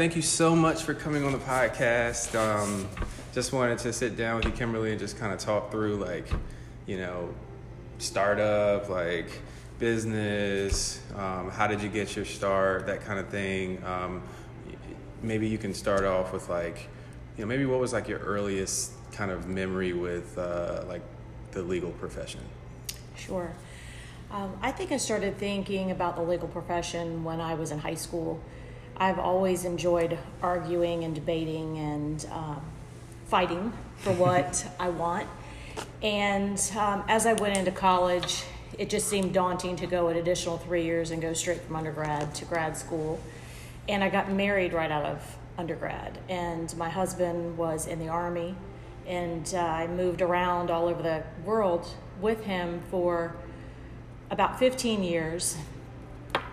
Thank you so much for coming on the podcast. Um, just wanted to sit down with you, Kimberly, and just kind of talk through, like, you know, startup, like business, um, how did you get your start, that kind of thing. Um, maybe you can start off with, like, you know, maybe what was like your earliest kind of memory with, uh, like, the legal profession? Sure. Um, I think I started thinking about the legal profession when I was in high school. I've always enjoyed arguing and debating and um, fighting for what I want. And um, as I went into college, it just seemed daunting to go an additional three years and go straight from undergrad to grad school. And I got married right out of undergrad. And my husband was in the Army. And uh, I moved around all over the world with him for about 15 years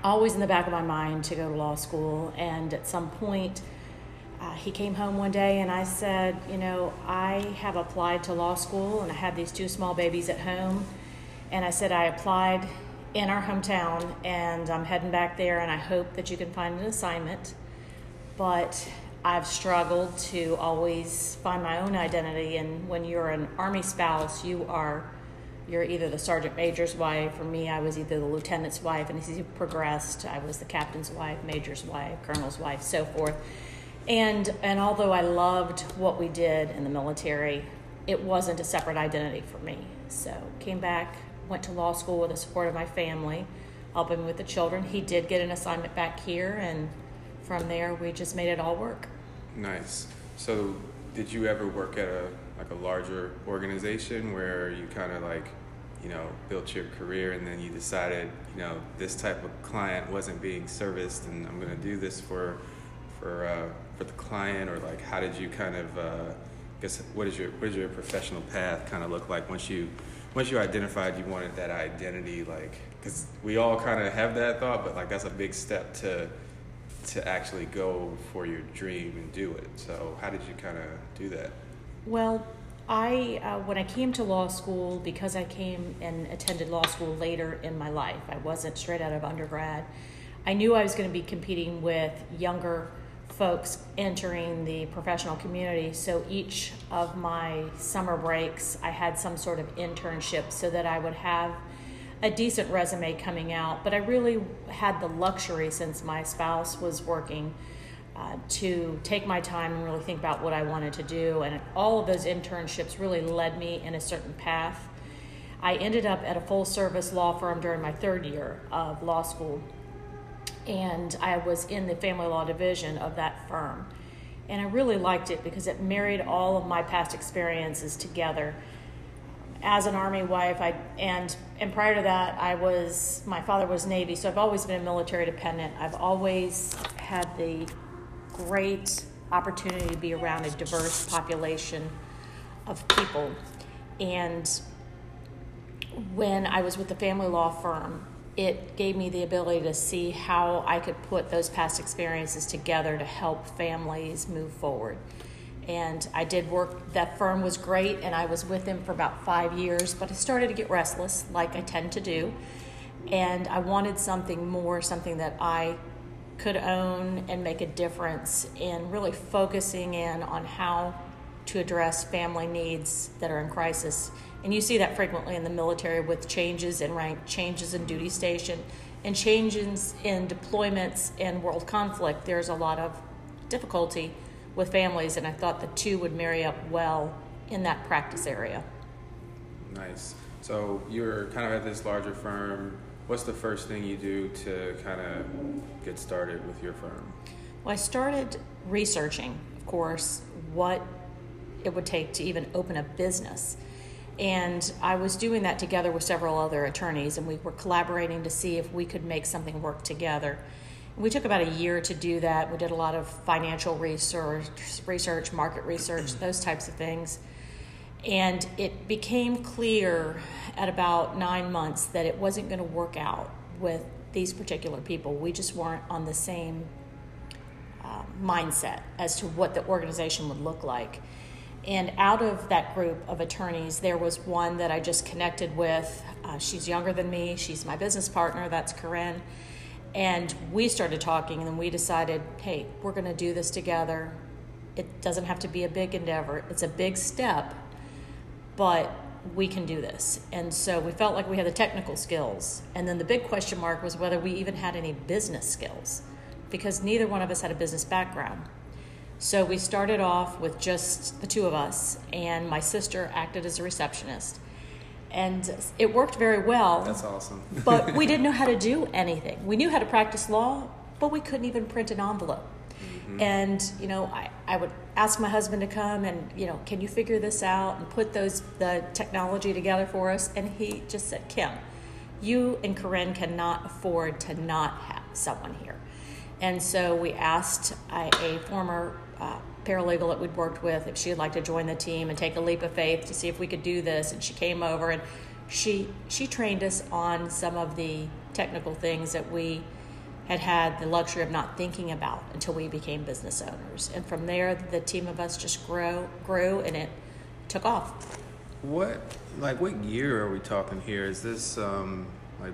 always in the back of my mind to go to law school. And at some point, uh, he came home one day and I said, You know, I have applied to law school and I have these two small babies at home. And I said, I applied in our hometown and I'm heading back there and I hope that you can find an assignment. But I've struggled to always find my own identity. And when you're an Army spouse, you are you're either the sergeant major's wife, or me, I was either the lieutenant's wife, and as he progressed, I was the captain's wife, major's wife, colonel's wife, so forth. And and although I loved what we did in the military, it wasn't a separate identity for me. So came back, went to law school with the support of my family, helping with the children. He did get an assignment back here, and from there we just made it all work. Nice. So did you ever work at a like a larger organization where you kind of like you know built your career and then you decided you know this type of client wasn't being serviced and I'm going to do this for for uh, for the client or like how did you kind of uh, guess what is your what is your professional path kind of look like once you once you identified you wanted that identity like because we all kind of have that thought but like that's a big step to to actually go for your dream and do it. So how did you kind of do that? Well I, uh, when I came to law school, because I came and attended law school later in my life, I wasn't straight out of undergrad. I knew I was going to be competing with younger folks entering the professional community. So each of my summer breaks, I had some sort of internship so that I would have a decent resume coming out. But I really had the luxury since my spouse was working uh, to take my time and really think about what I wanted to do. And all of those internships really led me in a certain path. I ended up at a full service law firm during my third year of law school, and I was in the family law division of that firm. And I really liked it because it married all of my past experiences together. As an army wife, I and and prior to that, I was my father was Navy, so I've always been a military dependent. I've always had the great opportunity to be around a diverse population of people. And when I was with the family law firm, it gave me the ability to see how I could put those past experiences together to help families move forward. And I did work, that firm was great, and I was with them for about five years, but I started to get restless, like I tend to do. And I wanted something more, something that I could own and make a difference in really focusing in on how to address family needs that are in crisis. And you see that frequently in the military with changes in rank, changes in duty station, and changes in deployments and world conflict. There's a lot of difficulty with families, and I thought the two would marry up well in that practice area. Nice. So you're kind of at this larger firm what's the first thing you do to kind of get started with your firm? Well, I started researching, of course, what it would take to even open a business. And I was doing that together with several other attorneys, and we were collaborating to see if we could make something work together. We took about a year to do that. We did a lot of financial research, research, market research, those types of things. And it became clear at about nine months that it wasn't going to work out with these particular people. We just weren't on the same uh, mindset as to what the organization would look like. And out of that group of attorneys, there was one that I just connected with. Uh, she's younger than me, she's my business partner, that's Corinne. And we started talking, and then we decided, hey, we're going to do this together. It doesn't have to be a big endeavor, it's a big step, but we can do this. And so we felt like we had the technical skills. And then the big question mark was whether we even had any business skills because neither one of us had a business background. So we started off with just the two of us, and my sister acted as a receptionist. And it worked very well. That's awesome. but we didn't know how to do anything. We knew how to practice law, but we couldn't even print an envelope. Mm-hmm. And, you know, I, I would ask my husband to come and, you know, can you figure this out and put those the technology together for us? And he just said, Kim, you and Corinne cannot afford to not have someone here. And so we asked a, a former uh, paralegal that we'd worked with if she'd like to join the team and take a leap of faith to see if we could do this. And she came over and she she trained us on some of the technical things that we had had the luxury of not thinking about until we became business owners. And from there, the team of us just grew, grew, and it took off. What, like, what year are we talking here? Is this, um, like,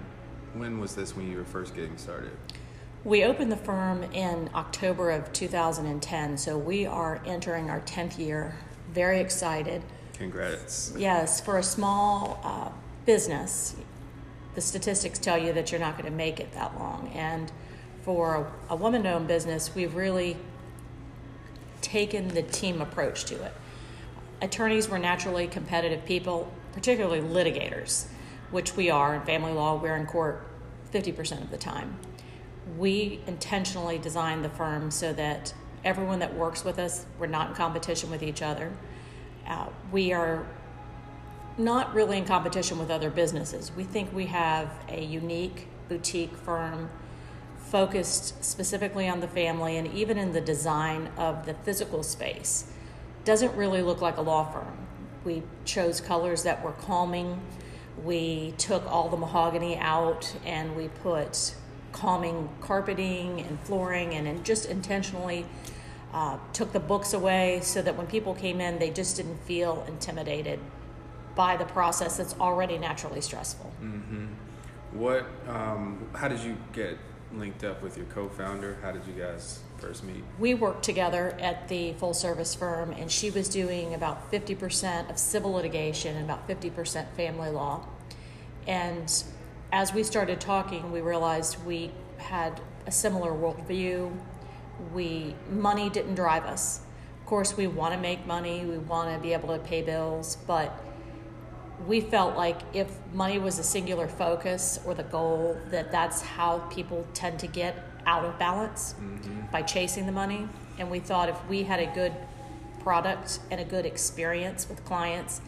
when was this when you were first getting started? We opened the firm in October of 2010, so we are entering our 10th year. Very excited. Congrats. Yes, for a small uh, business, the statistics tell you that you're not going to make it that long. And for a, woman owned business, we've really taken the team approach to it. Attorneys were naturally competitive people, particularly litigators, which we are. In family law, we're in court 50% of the time. We intentionally designed the firm so that everyone that works with us, we're not in competition with each other. Uh, we are not really in competition with other businesses. We think we have a unique boutique firm focused specifically on the family and even in the design of the physical space. Doesn't really look like a law firm. We chose colors that were calming. We took all the mahogany out and we put calming carpeting and flooring and, just intentionally uh, took the books away so that when people came in, they just didn't feel intimidated by the process that's already naturally stressful. Mm-hmm. What? Um, how did you get linked up with your co-founder? How did you guys first meet? We worked together at the full service firm, and she was doing about fifty percent of civil litigation and about fifty percent family law. And as we started talking, we realized we had a similar worldview. We money didn't drive us. Of course, we want to make money. We want to be able to pay bills, but we felt like if money was a singular focus or the goal, that that's how people tend to get out of balance mm-hmm. by chasing the money. And we thought if we had a good product and a good experience with clients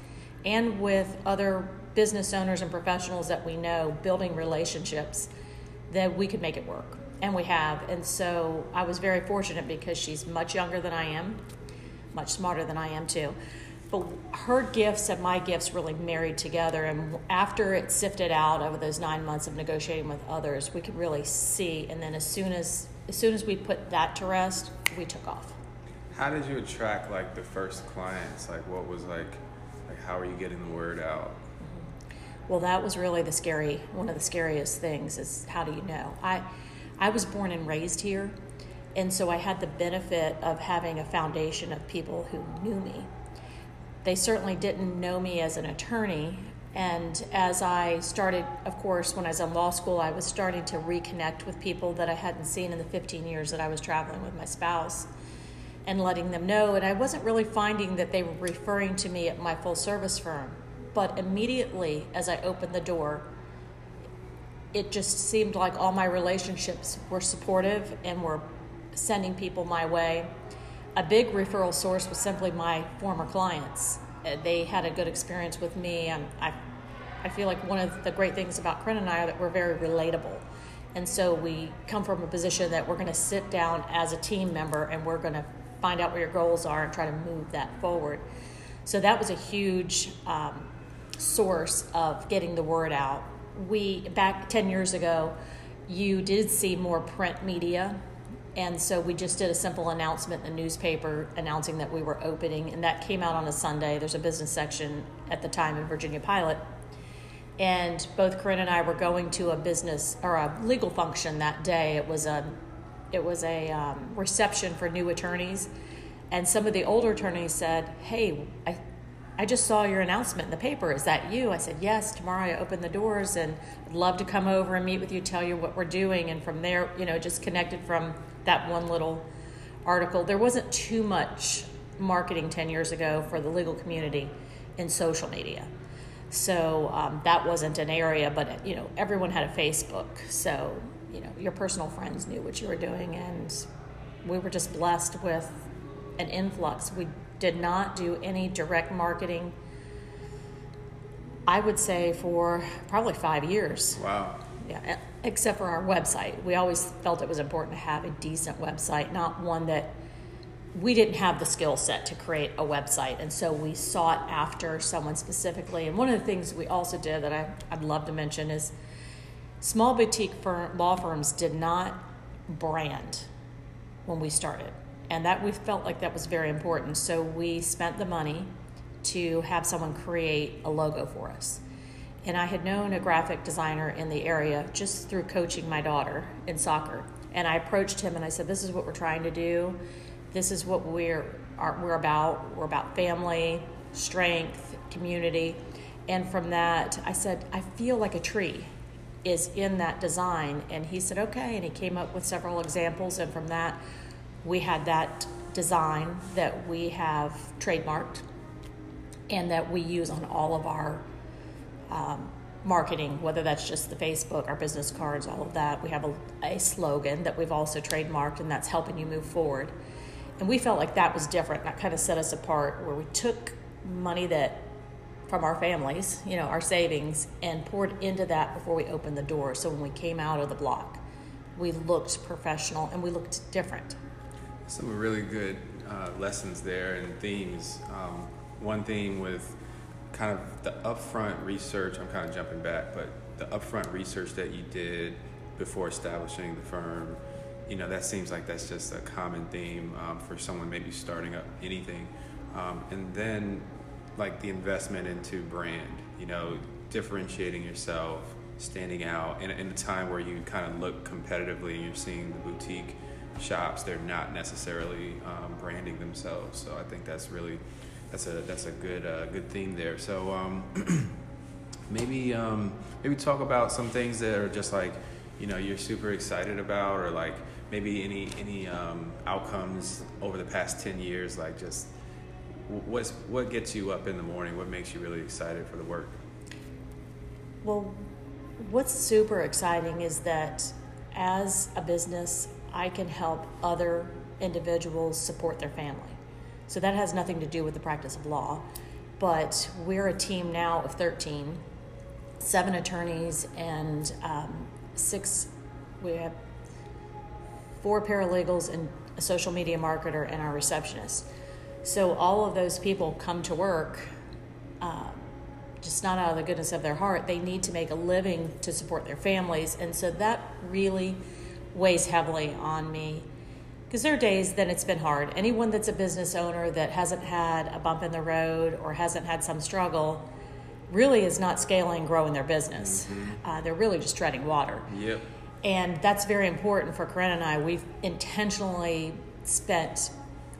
and with other business owners and professionals that we know, building relationships, that we could make it work. And we have. And so I was very fortunate because she's much younger than I am, much smarter than I am too her gifts and my gifts really married together. And after it sifted out over those nine months of negotiating with others, we could really see. And then as soon as as soon as we put that to rest, we took off. How did you attract like the first clients? Like what was like like how are you getting the word out? Mm-hmm. Well, that was really the scary one of the scariest things is how do you know? I I was born and raised here. And so I had the benefit of having a foundation of people who knew me they certainly didn't know me as an attorney. And as I started, of course, when I was in law school, I was starting to reconnect with people that I hadn't seen in the 15 years that I was traveling with my spouse and letting them know. And I wasn't really finding that they were referring to me at my full service firm. But immediately as I opened the door, it just seemed like all my relationships were supportive and were sending people my way a big referral source was simply my former clients. Uh, they had a good experience with me. and I, I feel like one of the great things about Corinne and I are that we're very relatable. And so we come from a position that we're going to sit down as a team member and we're going to find out what your goals are and try to move that forward. So that was a huge um, source of getting the word out. We, back 10 years ago, you did see more print media and so we just did a simple announcement in the newspaper announcing that we were opening, and that came out on a Sunday. There's a business section at the time in Virginia Pilot. And both Corinne and I were going to a business or a legal function that day. It was a it was a um, reception for new attorneys, and some of the older attorneys said, "Hey, I I just saw your announcement in the paper. Is that you? I said, Yes. Tomorrow I open the doors and I'd love to come over and meet with you, tell you what we're doing. And from there, you know, just connected from that one little article. There wasn't too much marketing 10 years ago for the legal community in social media. So um, that wasn't an area, but, you know, everyone had a Facebook. So, you know, your personal friends knew what you were doing. And we were just blessed with an influx. We did not do any direct marketing, I would say, for probably five years. Wow. Yeah, except for our website. We always felt it was important to have a decent website, not one that we didn't have the skill set to create a website. And so we sought after someone specifically. And one of the things we also did that I, I'd love to mention is small boutique firm, law firms did not brand when we started and that we felt like that was very important. So we spent the money to have someone create a logo for us. And I had known a graphic designer in the area just through coaching my daughter in soccer. And I approached him and I said, "This is what we're trying to do. This is what we're are, we're about. We're about family, strength, community." And from that, I said, "I feel like a tree." is in that design and he said okay and he came up with several examples and from that we had that design that we have trademarked and that we use on all of our um, marketing, whether that's just the Facebook, our business cards, all of that. We have a, a, slogan that we've also trademarked, and that's helping you move forward. And we felt like that was different. That kind of set us apart, where we took money that from our families, you know, our savings, and poured into that before we opened the door. So when we came out of the block, we looked professional and we looked different some really good uh, lessons there and themes. Um, one theme with kind of the upfront research, I'm kind of jumping back, but the upfront research that you did before establishing the firm, you know, that seems like that's just a common theme um, for someone maybe starting up anything. Um, and then, like the investment into brand, you know, differentiating yourself, standing out in, in a time where you kind of look competitively and you're seeing the boutique shops, they're not necessarily um, branding themselves. So I think that's really that's a that's a good uh, good theme there. So um, maybe um, maybe talk about some things that are just like you know you're super excited about, or like maybe any any um, outcomes over the past ten years, like just what's what gets you up in the morning? What makes you really excited for the work? Well, what's super exciting is that as a business, I can help other individuals support their family. So that has nothing to do with the practice of law. But we're a team now of 13, seven attorneys, and um, six, we have four paralegals and a social media marketer and our receptionist. So all of those people come to work uh, just not out of the goodness of their heart. They need to make a living to support their families. And so that really weighs heavily on me because there are days that it's been hard. Anyone that's a business owner that hasn't had a bump in the road or hasn't had some struggle really is not scaling, growing their business. Mm-hmm. Uh, they're really just treading water. Yep. And that's very important for Corinne and I. We've intentionally spent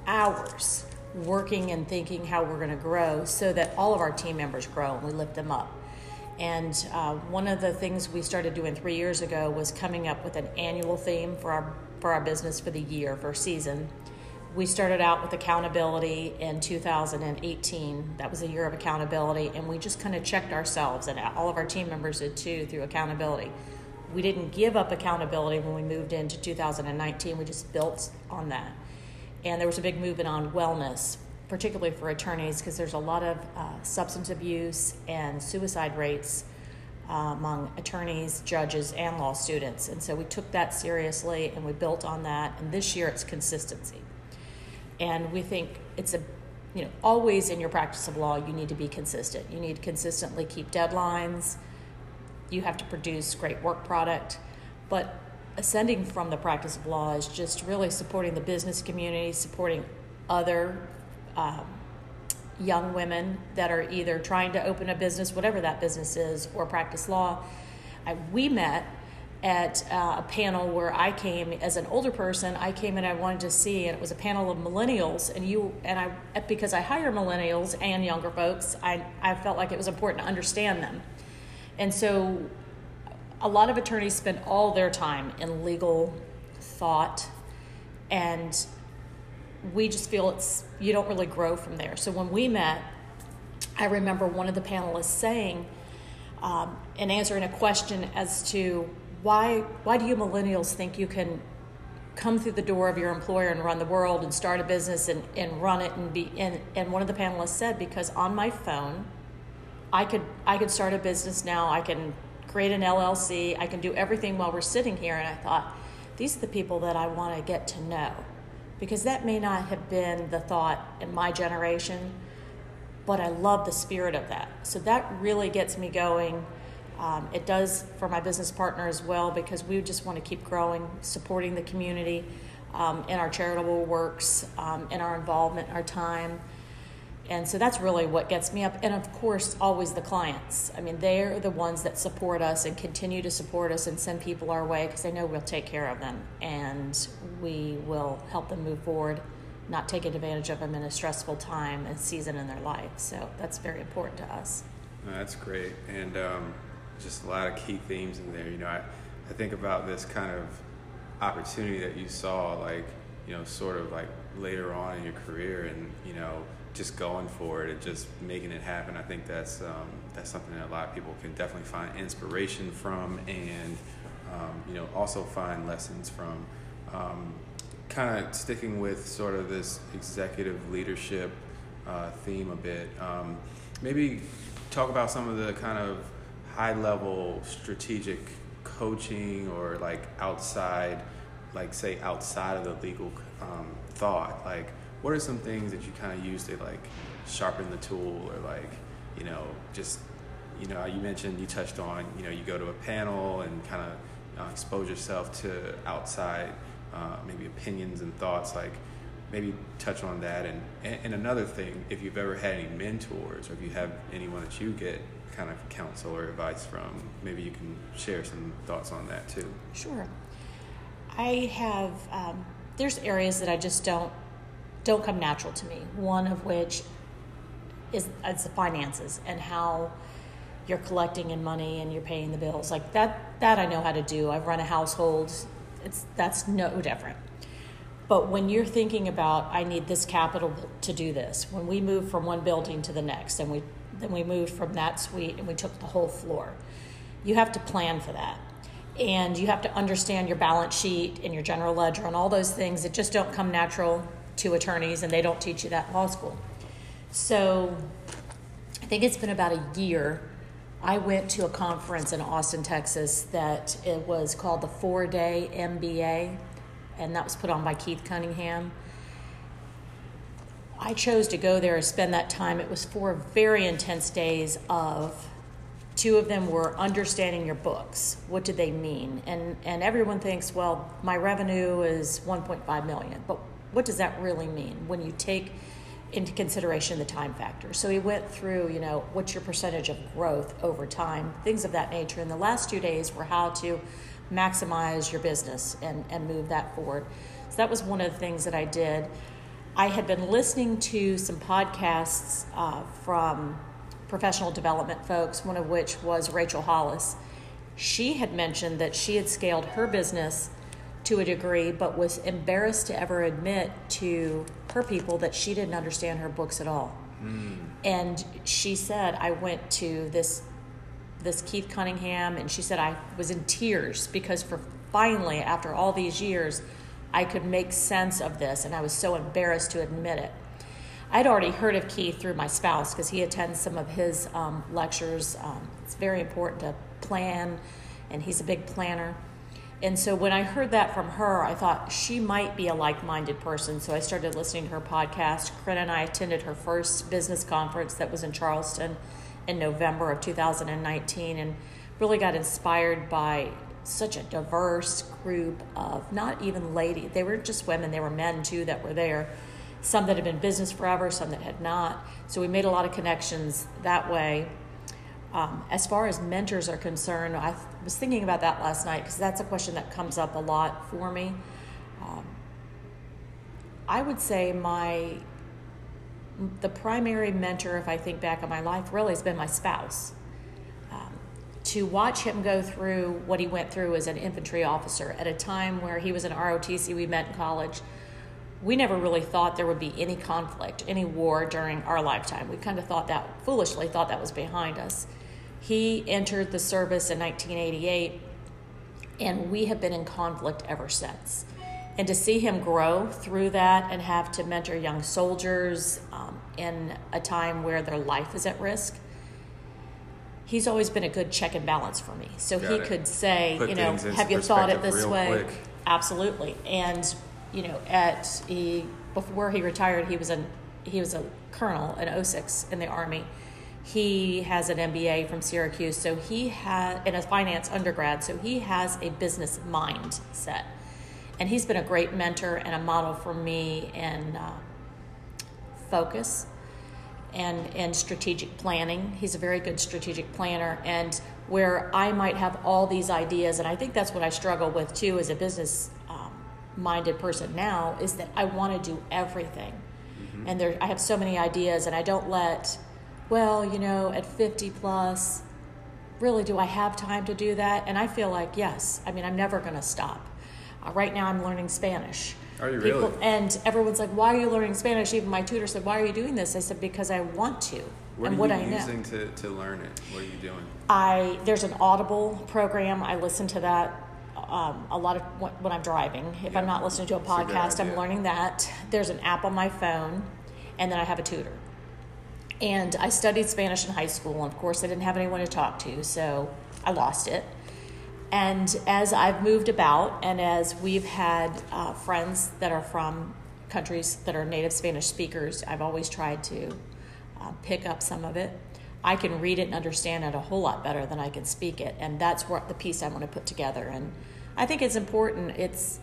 hours working and thinking how we're going to grow so that all of our team members grow and we lift them up. And uh, one of the things we started doing three years ago was coming up with an annual theme for our for our business for the year for season. We started out with accountability in 2018. That was a year of accountability, and we just kind of checked ourselves, and all of our team members did too through accountability. We didn't give up accountability when we moved into 2019. We just built on that. And there was a big movement on wellness particularly for attorneys, because there's a lot of uh, substance abuse and suicide rates uh, among attorneys, judges, and law students. And so we took that seriously and we built on that. And this year it's consistency. And we think it's a you know, always in your practice of law, you need to be consistent. You need to consistently keep deadlines. You have to produce great work product. But ascending from the practice of law is just really supporting the business community, supporting other um, young women that are either trying to open a business, whatever that business is, or practice law. I, we met at uh, a panel where I came as an older person. I came and I wanted to see, and it was a panel of millennials. And you and I, because I hire millennials and younger folks, I I felt like it was important to understand them. And so, a lot of attorneys spend all their time in legal thought, and we just feel it's you don't really grow from there. So when we met, I remember one of the panelists saying, um, and answering a question as to why why do you millennials think you can come through the door of your employer and run the world and start a business and, and run it and be and, and one of the panelists said because on my phone I could I could start a business now. I can create an LLC I can do everything while we're sitting here. And I thought these are the people that I want to get to know because that may not have been the thought in my generation but I love the spirit of that so that really gets me going um, it does for my business partner as well because we just want to keep growing, supporting the community um, in our charitable works, um, in our involvement, our time. And so that's really what gets me up. And of course, always the clients. I mean, they're the ones that support us and continue to support us and send people our way because they know we'll take care of them and we will help them move forward, not take advantage of them in a stressful time and season in their life. So that's very important to us. that's great. And um, just a lot of key themes in there. You know, I, I think about this kind of opportunity that you saw, like, you know, sort of like later on in your career and, you know, just going for it and just making it happen. I think that's, um, that's something that a lot of people can definitely find inspiration from and, um, you know, also find lessons from. Um, kind of sticking with sort of this executive leadership uh, theme a bit, um, maybe talk about some of the kind of high level strategic coaching or like outside, like say outside of the legal um, thought? Like, what are some things that you kind of use to like sharpen the tool or like, you know, just, you know, you mentioned you touched on, you know, you go to a panel and kind of uh, expose yourself to outside uh, maybe opinions and thoughts like maybe touch on that and, and another thing if you've ever had any mentors or if you have anyone that you get kind of counsel or advice from. Maybe you can share some thoughts on that too. Sure. I have. Um, there's areas that I just don't don't come natural to me. One of which is it's the finances and how you're collecting in money and you're paying the bills. Like that that I know how to do. I've run a household. It's that's no different. But when you're thinking about I need this capital to do this, when we move from one building to the next and we then we moved from that suite and we took the whole floor. You have to plan for that. And you have to understand your balance sheet and your general ledger and all those things that just don't come natural to attorneys and they don't teach you that in law school. So I think it's been about a year. I went to a conference in Austin, Texas that it was called the Four Day MBA, and that was put on by Keith Cunningham I chose to go there and spend that time. It was four very intense days of two of them were understanding your books. What did they mean? And and everyone thinks, well, my revenue is 1.5 million, but what does that really mean when you take into consideration the time factor? So he went through, you know, what's your percentage of growth over time, things of that nature. And the last two days were how to maximize your business and, and move that forward. So that was one of the things that I did. I had been listening to some podcasts uh, from professional development folks, one of which was Rachel Hollis. She had mentioned that she had scaled her business to a degree, but was embarrassed to ever admit to her people that she didn't understand her books at all. Mm. And she said, I went to this this Keith Cunningham, and she said I was in tears because for finally, after all these years, I could make sense of this, and I was so embarrassed to admit it. I'd already heard of Keith through my spouse because he attends some of his um, lectures. Um, it's very important to plan, and he's a big planner. And so when I heard that from her, I thought she might be a like minded person. So I started listening to her podcast. Corinne and I attended her first business conference that was in Charleston in November of 2019 and really got inspired by such a diverse group of not even ladies, they were just women, they were men too that were there some that had been business forever, some that had not. So we made a lot of connections that way. Um, as far as mentors are concerned, I th- was thinking about that last night because that's a question that comes up a lot for me. Um, I would say my the primary mentor, if I think back on my life, really has been my spouse. Um, to watch him go through what he went through as an infantry officer at a time where he was an ROTC, we met in college. We never really thought there would be any conflict, any war during our lifetime. We kind of thought that, foolishly, thought that was behind us. He entered the service in 1988, and we have been in conflict ever since. And to see him grow through that and have to mentor young soldiers um, in a time where their life is at risk he's always been a good check and balance for me. So Got he it. could say Put you know have you thought it this way. quick. absolutely. And you know at he before he retired he was a he was a colonel in 06 in the army he has an MBA from Syracuse, so he has in a finance undergrad, so he has a business mindset and he's been a great mentor and a model for me in uh, focus and and strategic planning. He's a very good strategic planner, and where I might have all these ideas, and I think that's what I struggle with too as a business um, minded person now, is that I want to do everything, and there I have so many ideas, and I don't let, well, you know, at fifty plus. Really, do I have time to do that? And I feel like yes. I mean, I'm never going to stop. Uh, right now, I'm learning Spanish. Are you People, really? And everyone's like, "Why are you learning Spanish?" Even my tutor said, "Why are you doing this?" I said, "Because I want to." What and are what you I know. using to, to learn it? What are you doing? I there's an Audible program. I listen to that um, a lot of when I'm driving. If Yeah. I'm not listening to a That's a podcast, I'm learning that. There's an app on my phone, and then I have a tutor. And I studied Spanish in high school, and of course, I didn't have anyone to talk to, so I lost it. And as I've moved about, and as we've had uh, friends that are from countries that are native Spanish speakers, I've always tried to uh, pick up some of it. I can read it and understand it a whole lot better than I can speak it, and that's what the piece I want to put together. And I think it's important. It's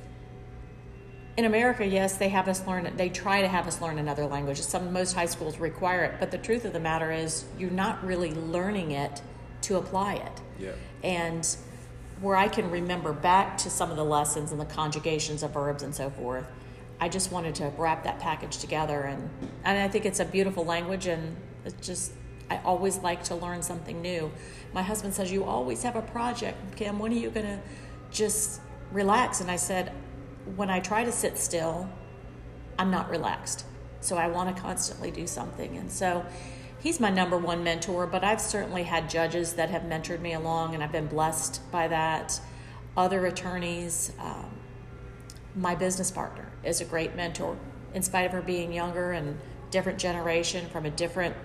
in America, yes, they have us learn. They try to have us learn another language. Some most high schools require it, but the truth of the matter is, you're not really learning it to apply it. Yep. And where I can remember back to some of the lessons and the conjugations of verbs and so forth, I just wanted to wrap that package together. And, and I think it's a beautiful language, and it's just, I always like to learn something new. My husband says, You always have a project. Kim, when are you going to just relax? And I said, When I try to sit still, I'm not relaxed. So I want to constantly do something. And so he's my number one mentor, but I've certainly had judges that have mentored me along, and I've been blessed by that. Other attorneys, um, my business partner is a great mentor, in spite of her being younger and different generation from a different,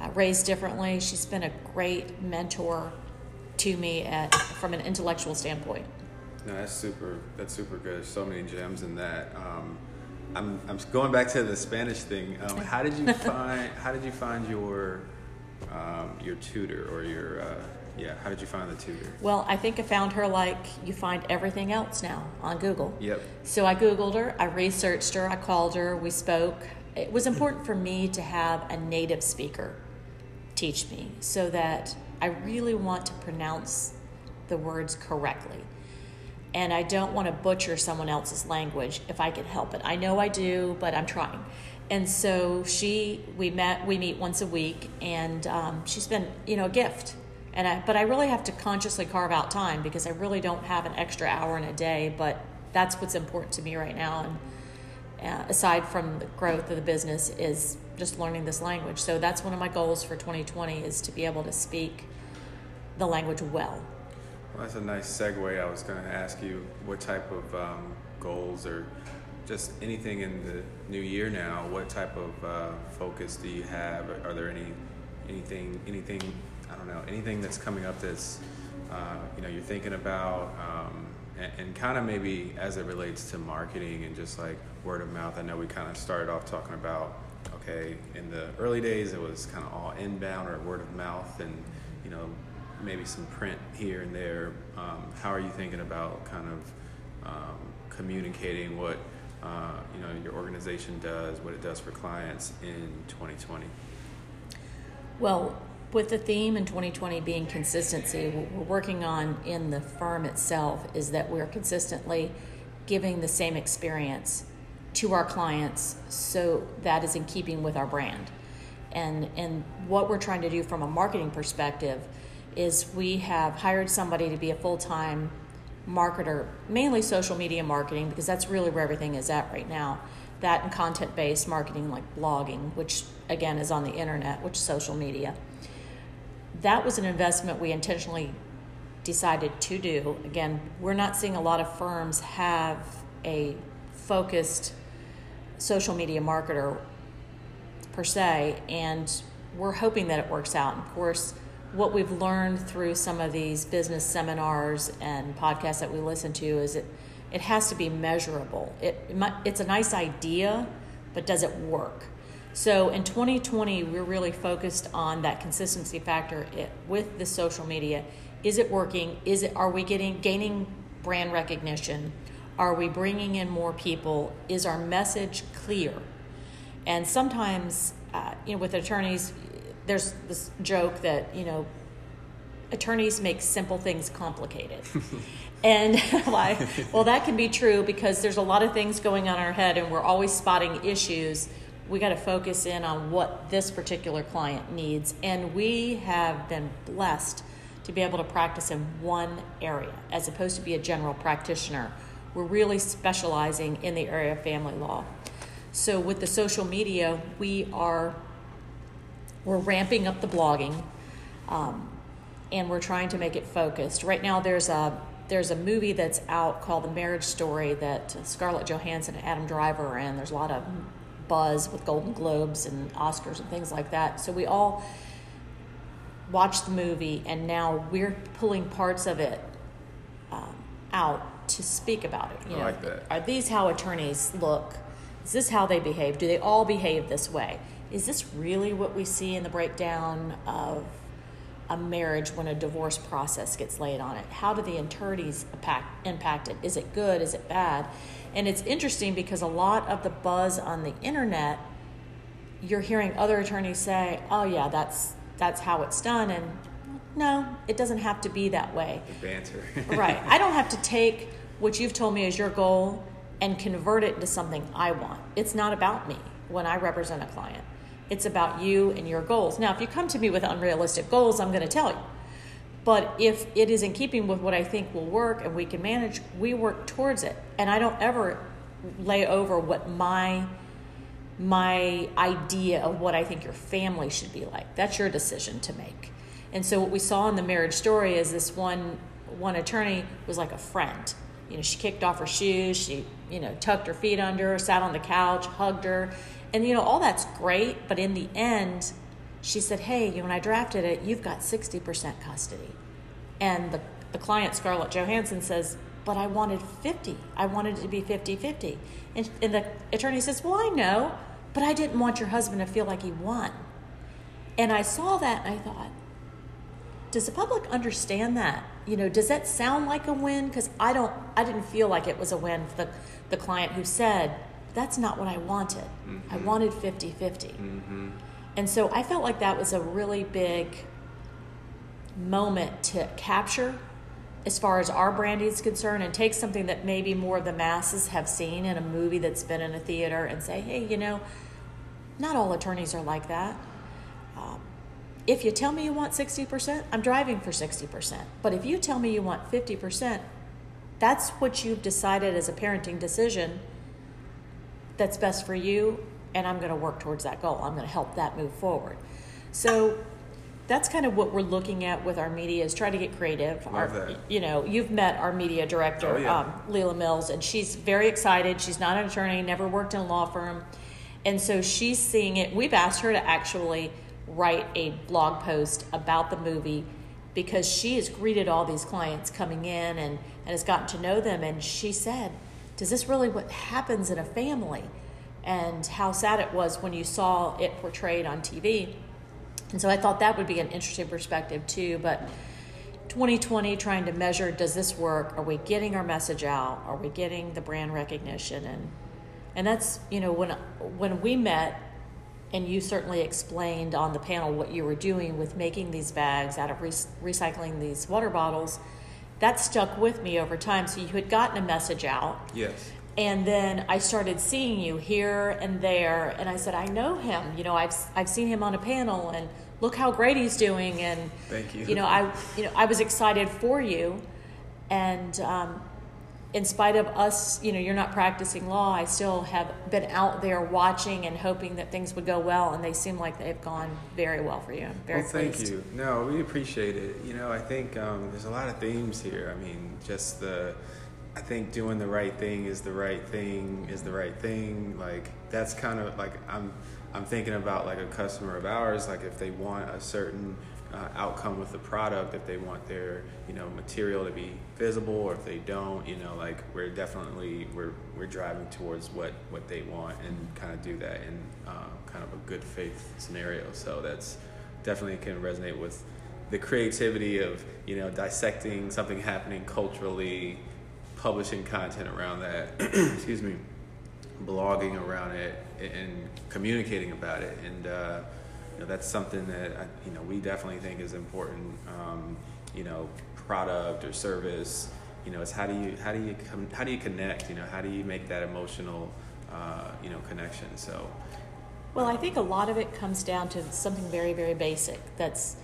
uh, raised differently. She's been a great mentor to me at, from an intellectual standpoint. No, that's super. That's super good. So many gems in that. Um, I'm I'm going back to the Spanish thing. Um, how did you find How did you find your um, your tutor or your uh, yeah? How did you find the tutor? Well, I think I found her like you find everything else now on Google. Yep. So I Googled her, I researched her, I called her, we spoke. It was important for me to have a native speaker teach me so that I really want to pronounce the words correctly. And I don't want to butcher someone else's language if I can help it. I know I do, but I'm trying. And so she, we met, we meet once a week, and um, she's been, you know, a gift. And I, but I really have to consciously carve out time because I really don't have an extra hour in a day. But that's what's important to me right now. And uh, aside from the growth of the business, is just learning this language. So that's one of my goals for 2020 is to be able to speak the language well. Well, that's a nice segue. I was going to ask you what type of um, goals or just anything in the new year now. What type of uh, focus do you have? Are there any anything anything I don't know anything that's coming up that's uh, you know you're thinking about um, and, and kind of maybe as it relates to marketing and just like word of mouth. I know we kind of started off talking about okay in the early days it was kind of all inbound or word of mouth and you know maybe some print here and there. Um, how are you thinking about kind of um, communicating what uh, you know your organization does, what it does for clients in 2020? Well, with the theme in 2020 being consistency, what we're working on in the firm itself is that we're consistently giving the same experience to our clients so that is in keeping with our brand. And, and what we're trying to do from a marketing perspective is we have hired somebody to be a full time marketer, mainly social media marketing, because that's really where everything is at right now. That and content based marketing, like blogging, which again is on the internet, which is social media. That was an investment we intentionally decided to do. Again, we're not seeing a lot of firms have a focused social media marketer per se, and we're hoping that it works out. Of course, what we've learned through some of these business seminars and podcasts that we listen to is it it has to be measurable. It, it might, it's a nice idea, but does it work? So in 2020, we're really focused on that consistency factor it, with the social media. Is it working? Is it are we getting gaining brand recognition? Are we bringing in more people? Is our message clear? And sometimes, uh, you know, with attorneys, there's this joke that you know attorneys make simple things complicated. and why? well, that can be true because there's a lot of things going on in our head, and we're always spotting issues. We got to focus in on what this particular client needs, and we have been blessed to be able to practice in one area as opposed to be a general practitioner. We're really specializing in the area of family law. So with the social media, we are we're ramping up the blogging, um, and we're trying to make it focused. Right now, there's a there's a movie that's out called The Marriage Story that Scarlett Johansson and Adam Driver are in. There's a lot of buzz with Golden Globes and Oscars and things like that. So we all watched the movie, and now we're pulling parts of it um, out to speak about it. You I know, like that. Are these how attorneys look? Is this how they behave? Do they all behave this way? Is this really what we see in the breakdown of a marriage when a divorce process gets laid on it? How do the attorneys impact, impact it? Is it good? Is it bad? And it's interesting because a lot of the buzz on the internet, you're hearing other attorneys say, "Oh yeah, that's that's how it's done," and no, it doesn't have to be that way. The banter. right. I don't have to take what you've told me as your goal and convert it into something I want. It's not about me when I represent a client. It's about you and your goals. Now, if you come to me with unrealistic goals, I'm going to tell you. But if it is in keeping with what I think will work and we can manage, we work towards it. And I don't ever lay over what my my idea of what I think your family should be like. That's your decision to make. And so what we saw in the marriage story is this one one attorney was like a friend. You know, she kicked off her shoes, she, you know, tucked her feet under, sat on the couch, hugged her, and you know, all that's great, but in the end, she said, Hey, you know, when I drafted it, you've got 60% custody. And the, the client, Scarlett Johansson, says, But I wanted 50. I wanted it to be 50 50. And, and the attorney says, Well, I know, but I didn't want your husband to feel like he won. And I saw that and I thought, does the public understand that? You know, does that sound like a win? Because I don't, I didn't feel like it was a win for the, the client who said, that's not what I wanted. Mm-hmm. I wanted 50 50. Mm-hmm. And so I felt like that was a really big moment to capture as far as our branding is concerned and take something that maybe more of the masses have seen in a movie that's been in a theater and say, hey, you know, not all attorneys are like that. Um, if you tell me you want 60%, I'm driving for 60%. But if you tell me you want 50%, that's what you've decided as a parenting decision that's best for you and I'm going to work towards that goal. I'm going to help that move forward. So that's kind of what we're looking at with our media is try to get creative. Love our, that. You know, you've met our media director, oh, yeah. um, Leila Mills, and she's very excited. She's not an attorney, never worked in a law firm. And so she's seeing it. We've asked her to actually write a blog post about the movie because she has greeted all these clients coming in and, and has gotten to know them. And she said, does this really what happens in a family? And how sad it was when you saw it portrayed on TV. And so I thought that would be an interesting perspective too. But 2020, trying to measure does this work? Are we getting our message out? Are we getting the brand recognition? And And that's, you know, when when we met and you certainly explained on the panel what you were doing with making these bags out of re- recycling these water bottles, that stuck with me over time. So you had gotten a message out. Yes. And then I started seeing you here and there, and I said, I know him. You know, I've I've seen him on a panel, and look how great he's doing. And Thank you. You know, I you know I was excited for you, and um, in spite of us, you know, you're not practicing law. I still have been out there watching and hoping that things would go well, and they seem like they've gone very well for you. I'm very well, thank pleased. you. No, we appreciate it. You know, I think um, there's a lot of themes here. I mean, just the, I think doing the right thing is the right thing is the right thing. Like that's kind of like I'm, I'm thinking about like a customer of ours. Like if they want a certain uh, outcome with the product, if they want their you know material to be visible, or if they don't, you know, like we're definitely we're we're driving towards what what they want and kind of do that in uh, kind of a good faith scenario. So that's definitely can resonate with the creativity of you know dissecting something happening culturally, publishing content around that. excuse me, blogging around it and communicating about it and. Uh, you know, that's something that I, you know we definitely think is important. Um, you know, product or service. You know, it's how do you how do you come how do you connect? You know, how do you make that emotional uh, you know connection? So. Well, I think a lot of it comes down to something very, very basic that's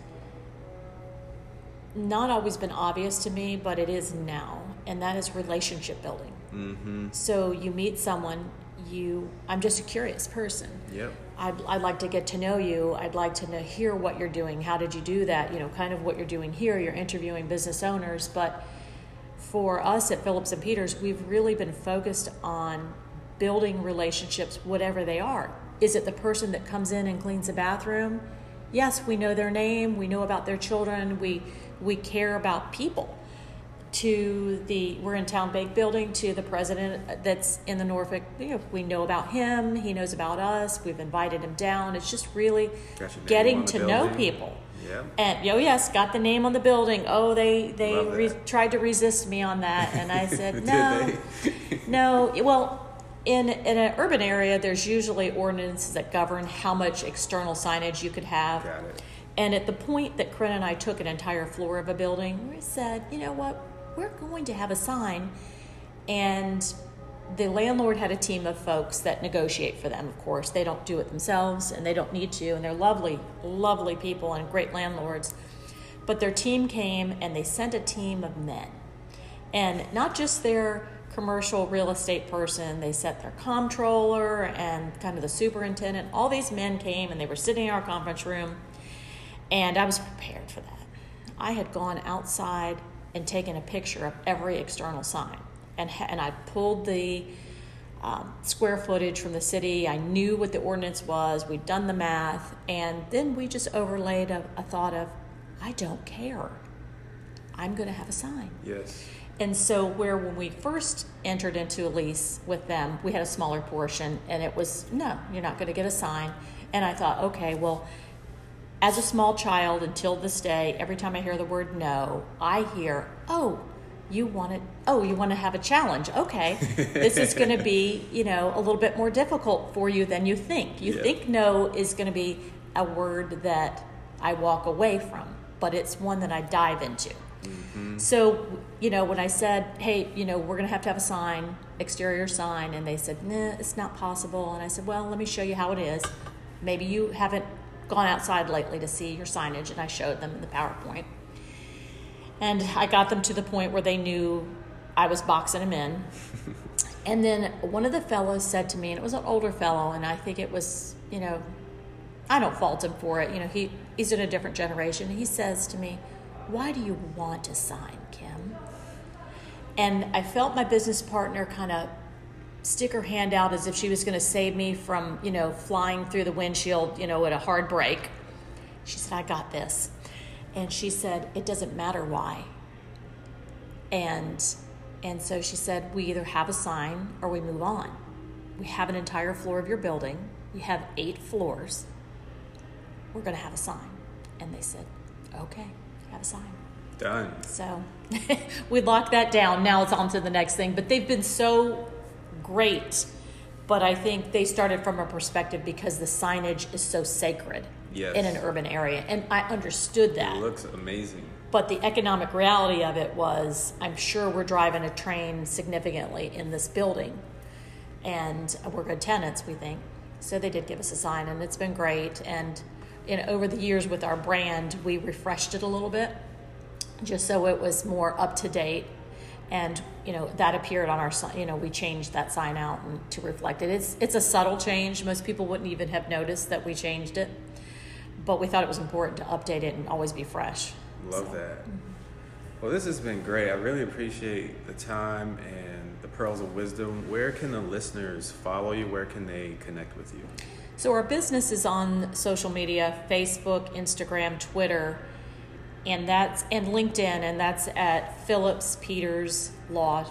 not always been obvious to me, but it is now, and that is relationship building. Mm-hmm. So you meet someone, you I'm just a curious person. Yep. I'd, I'd like to get to know you. I'd like to know, hear what you're doing. How did you do that? You know, kind of what you're doing here. You're interviewing business owners, but for us at Phillips and Peters, we've really been focused on building relationships, whatever they are. Is it the person that comes in and cleans the bathroom? Yes, we know their name. We know about their children. We we care about people to the we're in town bank building to the president that's in the norfolk you know, we know about him he knows about us we've invited him down. It's just really getting to know people. Yeah. And oh yes got the name on the building. Oh they they re- tried to resist me on that and i said no. no well in in an urban area there's usually ordinances that govern how much external signage you could have. And at the point that Corinne and I took an entire floor of a building, we said, you know what, we're going to have a sign. And the landlord had a team of folks that negotiate for them, of course. They don't do it themselves and they don't need to. And they're lovely, lovely people and great landlords. But their team came and they sent a team of men. And not just their commercial real estate person, they sent their comptroller and kind of the superintendent. All these men came and they were sitting in our conference room. And I was prepared for that. I had gone outside and taken a picture of every external sign. And, and I pulled the um, square footage from the city. I knew what the ordinance was. We'd done the math. And then we just overlaid a, a thought of, I don't care. I'm going to have a sign. Yes. And so, where when we first entered into a lease with them, we had a smaller portion, and it was, no, you're not going to get a sign. And I thought, okay, well, as a small child until this day, every time I hear the word no, I hear, oh, you want to, oh, you want to have a challenge. Okay, this is going to be, you know, a little bit more difficult for you than you think. You Yeah. think no is going to be a word that I walk away from, but it's one that I dive into. Mm-hmm. So, you know, when I said, hey, you know, we're going to have to have a sign, exterior sign, and they said, nah, it's not possible. And I said, well, let me show you how it is. Maybe you haven't gone outside lately to see your signage. And I showed them the PowerPoint. And I got them to the point where they knew I was boxing them in. and then one of the fellows said to me, and it was an older fellow, and I think it was, you know, I don't fault him for it. You know, he, he's in a different generation. He says to me, Why do you want to sign, Kim? And I felt my business partner kind of stick her hand out as if she was going to save me from, you know, flying through the windshield, you know, at a hard brake. She said, I got this. And she said, It doesn't matter why. And and so she said, We either have a sign or we move on. We have an entire floor of your building. We have eight floors. We're going to have a sign. And they said, Okay, have a sign. Done. So we locked that down. Now it's on to the next thing. But they've been so great but I think they started from a perspective because the signage is so sacred Yes. in an urban area, and I understood that. It looks amazing. But the economic reality of it was, I'm sure we're driving a train significantly in this building, and we're good tenants, we think. So they did give us a sign, and it's been great. And you know, over the years with our brand, we refreshed it a little bit, just so it was more up to date. And you know that appeared on our. You know, we changed that sign out and to reflect it. It's it's a subtle change. Most people wouldn't even have noticed that we changed it, but we thought it was important to update it and always be fresh. Love So- that. Well, this has been great. I really appreciate the time and the pearls of wisdom. Where can the listeners follow you? Where can they connect with you? So our business is on social media, Facebook, Instagram, Twitter, and that's and LinkedIn, and that's at Phillips Peters Law.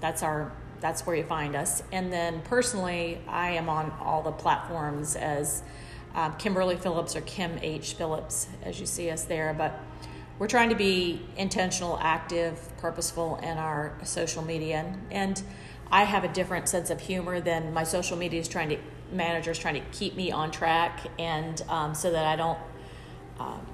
That's our that's where you find us. And then personally, I am on all the platforms as um, Kimberly Phillips or Kim H Phillips, as you see us there. But we're trying to be intentional, active, purposeful in our social media, and, and I have a different sense of humor than my social media is trying to managers trying to keep me on track, and um, so that I don't. Um,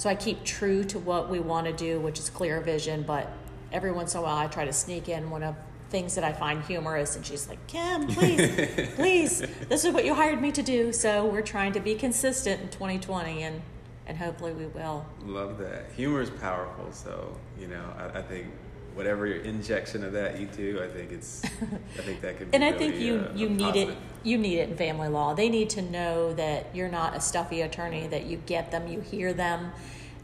so I keep true to what we want to do, which is clear vision. But every once in a while, I try to sneak in one of things that I find humorous, and she's like, "Kim, please, please, this is what you hired me to do." So we're trying to be consistent in 2020, and and hopefully we will. Love that. Humor is powerful. So, you know, I, I think whatever your injection of that you do, I think it's, I think that could be And I think you uh, you need positive. it. You need it in family law. They need to know that you're not a stuffy attorney. That you get them, you hear them,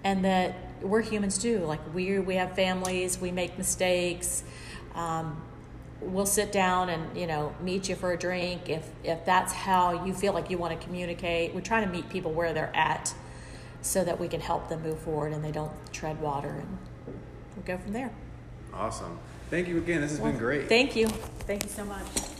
and that we're humans too. Like we we have families. We make mistakes. Um, we'll sit down and you know meet you for a drink if if that's how you feel like you want to communicate. We're trying to meet people where they're at, so that we can help them move forward and they don't tread water, and we go from there. Awesome. Thank you again. This has been great. Thank you. Thank you so much.